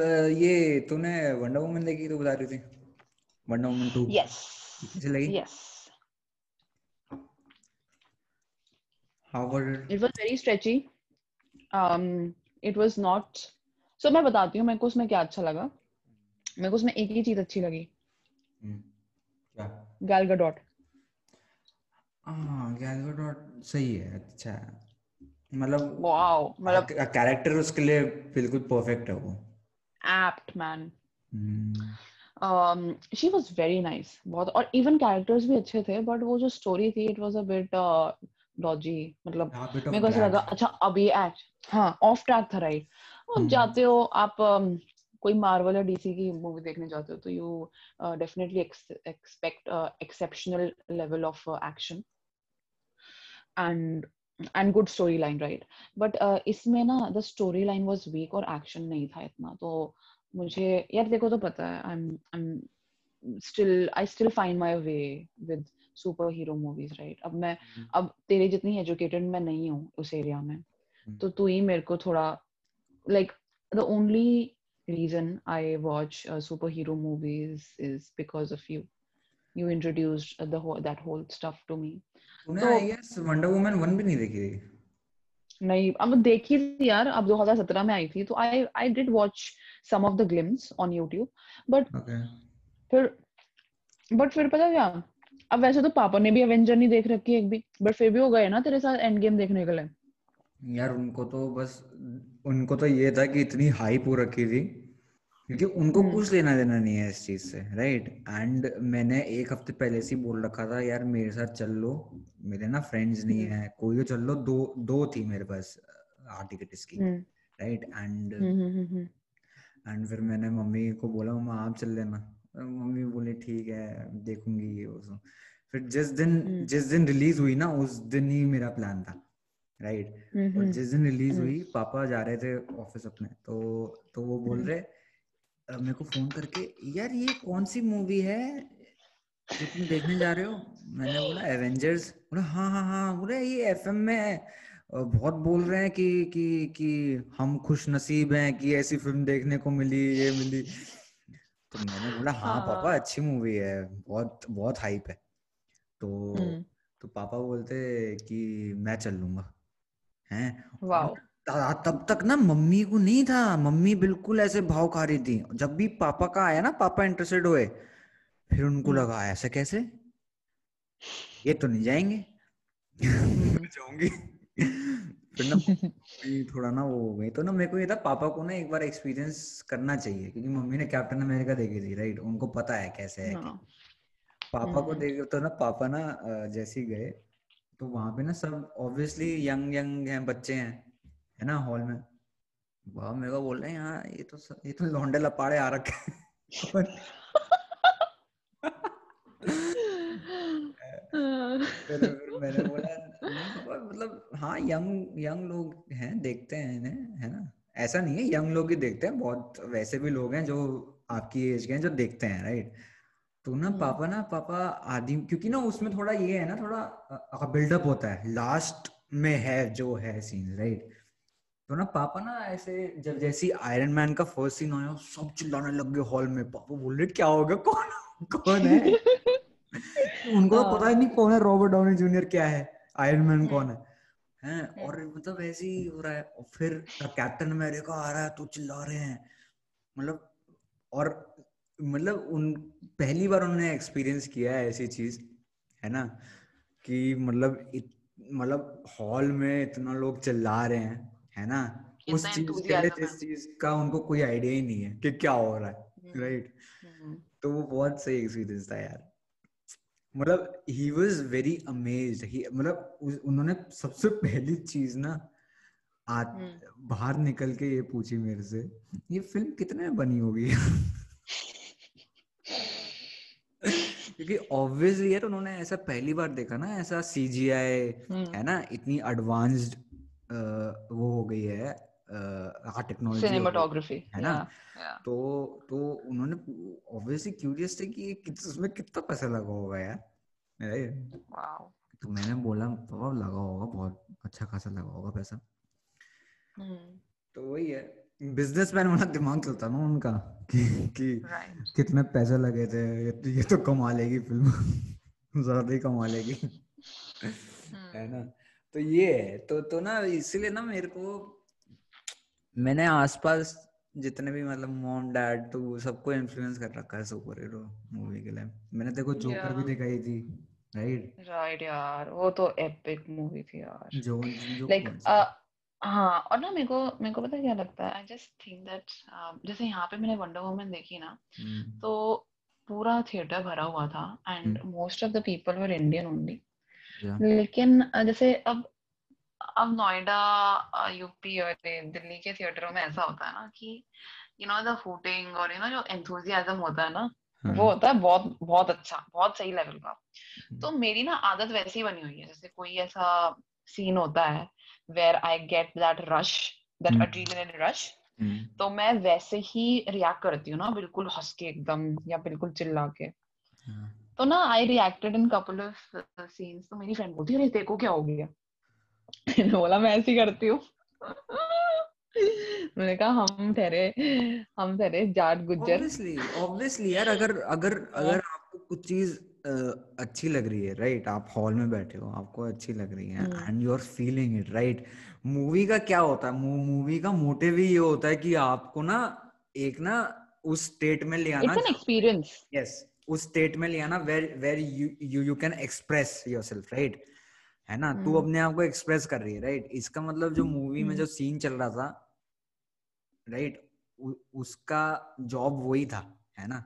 ये तूने wonder woman देखी तो बता रही थी? वंडर वुमन 2 यस कैसी लगी? Yes how was it was very stretchy um it was not so मैं बताती हूँ मेरे को उसमें क्या अच्छा लगा। मेरे को उसमें एक ही चीज़ अच्छी लगी। हम्म, क्या? गैल गडॉट हाँ गैल गडॉट सही है अच्छा। मतलब वाओ मतलब कैरेक्टर उसके लिए बिल्कुल परफेक्ट है वो। She was very nice. बहुत और even characters भी अच्छे थे but वो जो story थी it was a bit uh, dodgy. मतलब हाँ, bit of मेरे को ऐसा लगा drag. अच्छा अब ये एक्ट हाँ ऑफ़ ट्रैक था राइट आप। जाते हो आप um, कोई मार्वल या डीसी की मूवी देखने जाते हो तो you definitely expect exceptional level of action and and good story line right but इसमें ना the story line was weak और एक्शन नहीं था इतना तो मुझे यार देखो तो पता है I am I am still I still find my way with superhero movies right अब मैं हम्म। अब तेरे जितनी एजुकेटेड मैं नहीं हूँ उस एरिया में हम्म। तो तू ही मेरे को थोड़ा like the only reason I watch uh, superhero movies is because of you. You introduced uh, the whole that whole stuff to me. तूने आई गेस वंडर वुमन 1 भी नहीं देखी थी? नहीं अब देखी थी यार अब 2017 में आई थी तो I I did watch some of the glimpse on YouTube but फिर बट फिर पता क्या अब वैसे तो पापा ने भी एवेंजर नहीं देख रखी एक भी बट फिर भी वो गए ना तेरे साथ एंड गेम देखने के लिए? यार उनको तो बस उनको तो ये था कि इतनी हाइप हो रखी थी। क्योंकि उनको हम्म। कुछ लेना देना नहीं है इस चीज़ से राइट एंड मैंने एक हफ़्ते पहले से बोल रखा था यार मेरे साथ चल लो मेरे ना फ्रेंड्स नहीं हम्म। है कोई भी चल लो दो दो थी मेरे पास हार्ट टिकट इसकी राइट एंड एंड फिर मैंने मम्मी को बोला मम्मा आप चल लेना मम्मी बोली ठीक है देखूँगी ये वो फिर जिस दिन हम्म। जिस दिन रिलीज़ हुई ना उस दिन ही मेरा प्लान था राइट और जिस दिन रिलीज़। हुई पापा जा रहे थे ऑफ़िस अपने तो तो वो बोल। रहे मेरे को फ़ोन करके यार ये कौन सी मूवी है जो तुम देखने जा रहे हो? मैंने बोला एवेंजर्स बोला हाँ हाँ हाँ। बोले ये एफएम में अ, बहुत बोल रहे हैं कि कि कि हम खुश नसीब हैं कि ऐसी फ़िल्म देखने को मिली ये मिली। तो मैंने बोला हाँ पापा हाँ। अच्छी मूवी है। बहुत बहुत हाइप है। तो हम्म। तो पापा बोलते कि मैं चल लूँगा। हैं? तब तक ना मम्मी को नहीं था। मम्मी बिल्कुल ऐसे भाव खा रही थी। जब भी पापा का आया ना पापा इंटरेस्टेड हुए फिर उनको हम्म। लगा ऐसे कैसे? ये तो नहीं जाएँगे। जाऊँगी। फिर ना थोड़ा ना वो हो गई। तो ना मेरे को ये था पापा को ना एक बार एक्सपीरियंस करना चाहिए क्योंकि मम्मी ने कैप्टन अमेरिका देखी थी राइट उनको पता है कैसे है। हाँ। पापा को हम्म। देख तो ना पापा ना जैसे ही गए तो वहाँ पे ना सब ऑब्वियसली यंग यंग हैं बच्चे हैं। है ना हॉल में वाह मेरे को बोल रहे हैं यहाँ ये तो ये तो लौंडे लपाड़े आ रखे हैं। फिर फिर मैंने बोला मतलब हाँ यंग यंग लोग हैं देखते हैं इन्हें है ना ऐसा नहीं है यंग लोग ही देखते हैं बहुत वैसे भी लोग हैं जो आपकी एज के हैं जो देखते हैं राइट तो ना हम्म। पापा ना पापा आदि क्योंकि ना उसमें थोड़ा ये है ना थोड़ा बिल्डअप होता है लास्ट में है जो है सीन राइट तो ना पापा ना ऐसे जब जैसी आयरन मैन का फ़र्स्ट सीन आया सब चिल्लाने लग गए हॉल में। पापा बोल रहे क्या हो गया? कौन कौन है? उनको तो पता ही नहीं कौन है रॉबर्ट डाउनी जूनियर क्या है आयरन मैन कौन है। हैं? और मतलब ऐसे ही हो रहा है। और फिर कैप्टन अमेरिका आ रहा है तो चिल्ला रहे हैं। मतलब और मतलब उन पहली बार उन्होंने एक्सपीरियंस किया है ऐसी चीज़ है ना? कि मतलब मतलब हॉल में इतना लोग चिल्ला रहे हैं। है ना उस चीज़ के लिए जिस चीज़ का उनको कोई आइडिया ही नहीं है कि क्या हो रहा है राइट हम्म। तो वो बहुत सही एक्सपीरियंस था यार मतलब ही वॉज़ वेरी अमेज्ड ही मतलब उन्होंने सबसे पहली चीज़ ना आ हम्म। बाहर निकल के ये पूछी मेरे से ये फ़िल्म कितने में बनी होगी क्योंकि ऑब्वियसली यार उन्होंने ऐसा पहली बार देखा ना ऐसा सीजीआई हम्म। है ना इतनी एडवांस्ड वो हो गई है आर्ट टेक्नोलॉजी cinematography है ना? yeah, yeah. तो तो उन्होंने ऑब्वियसली क्यूरियस थे कि उसमें कितना पैसा लगा होगा यार wow तो मैंने बोला पापा लगा होगा बहुत अच्छा खासा लगा होगा पैसा हम्म। तो वही है बिजनेसमैन वाला दिमाग चलता ना उनका कि कि right कितने पैसे लगे थे ये तो, ये तो कमा लेगी फ़िल्म ज़्यादा ही कमा लेगी है ना तो ये है तो तो ना इसीलिए ना मेरे को मैंने आसपास जितने भी मतलब मॉम डैड तो सबको इन्फ्लुएंस कर रखा है सुपर हीरो मूवी के लिए। मैंने देखो जोकर भी दिखाई थी राइट राइट यार वो तो एपिक मूवी थी यार। जो जो लाइक हाँ और ना मेरे को मेरे को पता क्या लगता है? आई जस्ट थिंक दैट जैसे यहाँ पे मैंने वंडर वुमन देखी ना हम्म, तो पूरा थिएटर भरा हुआ था and most of the people were Indian only. लेकिन जैसे अब अब नोएडा यूपी और दिल्ली के थिएटरों में ऐसा होता है ना कि यू नो द हूटिंग और यू नो जो एंथुजियाज्म होता है ना हाँ, वो होता है बहुत बहुत अच्छा बहुत सही लेवल का। हम्म। तो मेरी ना आदत वैसी बनी हुई है जैसे कोई ऐसा सीन होता है where I get that rush that. Adrenaline rush तो मैं वैसे ही रिएक्ट करती हूँ ना बिल्कुल हंस के एकदम या बिल्कुल चिल्ला के। हाँ, तो ना I reacted in couple of scenes तो मेरी फ्रेंड बोलती है अरे देखो क्या हो गया? मैंने बोला मैं ऐसी करती हूँ. मैंने कहा हम ठहरे हम ठहरे जाट गुज्जर. Obviously यार अगर अगर अगर आपको कुछ चीज़ अच्छी लग रही है राइट आप हॉल में बैठे हो आपको अच्छी लग रही है। And you are feeling it right movie का क्या होता है? मूवी का मोटिव ही ये होता है कि आपको ना एक ना उस स्टेट में ले आना एक्सपीरियंस यस उस स्टेट में लिया ना where where you you can express yourself right है ना? तू हम्म। अपने आप को एक्सप्रेस कर रही है राइट इसका मतलब जो मूवी में। जो सीन चल रहा था राइट उसका जॉब वही था है ना?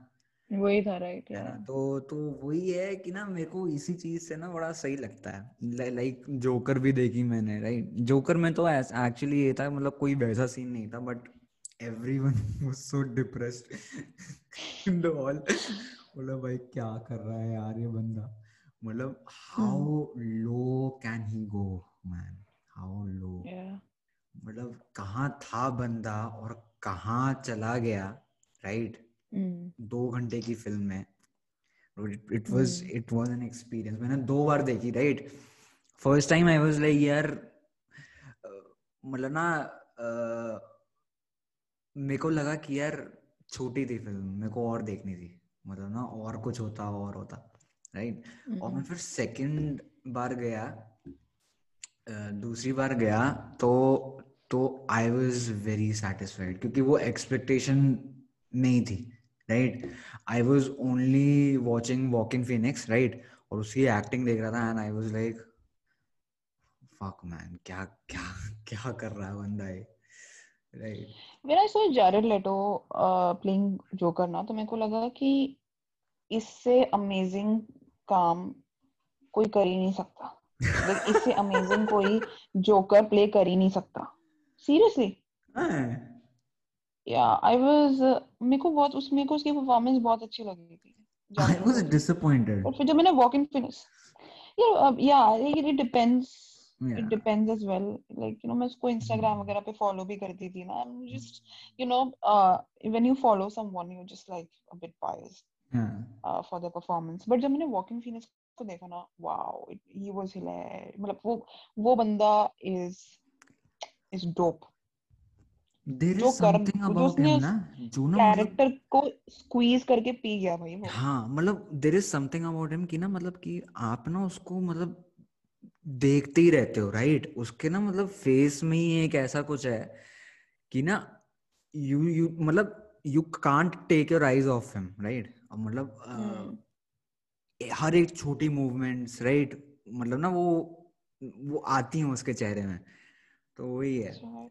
वही था राइट यार तो तो वही है कि ना मेरे को इसी चीज़ से ना बड़ा सही लगता है। लाइक जोकर भी देखी मैंने राइट जोकर में तो एक्चुअली ये था मतलब कोई वैसा सीन नहीं था but everyone was so depressed in the hall बोला भाई क्या कर रहा है यार ये बंदा? मतलब how low can he go man how low मतलब कहाँ था बंदा और कहाँ चला गया राइट right? Mm. दो घंटे की फ़िल्म में। It was. It was an experience मैंने दो बार देखी right first time I was like यार मतलब ना मेरे को लगा कि यार छोटी थी फ़िल्म मेरे को और देखनी थी। मतलब ना और कुछ होता और होता राइट और मैं Mm. फिर सेकंड बार गया दूसरी बार गया तो तो आई वाज वेरी सेटिस्फाइड क्योंकि वो एक्सपेक्टेशन नहीं थी right I was only watching walking Phoenix right और उसकी एक्टिंग देख रहा था and I was like fuck man क्या क्या क्या कर रहा है बंदा ये? Right When I saw Jared Leto uh, playing Joker ना तो मेरे को लगा कि इससे अमेजिंग काम कोई कर ही नहीं सकता। Like, इससे अमेजिंग कोई जोकर प्ले कर ही नहीं सकता। सीरियसली या आई वाज मेरे को बहुत उस मेरे को उसकी परफॉर्मेंस बहुत अच्छी लगी थी। आई वाज डिसअपॉइंटेड और फिर जब मैंने वॉक इन फिनिश यार या it depends. It depends as well like you know मैं उसको इंस्टाग्राम वगैरह पे फॉलो भी करती थी ना just you know when you follow someone you just like a bit biased for the performance but जब मैंने वॉकिंग फिनिक्स को देखा ना वाओ ही वाज हिलेरियस मतलब वो वो बंदा is is dope there is something about him ना जो ना मतलब कैरेक्टर को स्क्वीज करके पी गया भाई वो। हाँ मतलब there is something about him कि ना मतलब कि आप ना उसको मतलब देखते ही रहते हो राइट उसके ना मतलब फेस में ही एक ऐसा कुछ है कि ना यू यू मतलब you can't take your eyes off him right मतलब हम्म। हर एक छोटी मूवमेंट्स राइट मतलब ना वो वो आती हैं उसके चेहरे में तो वही है। Right.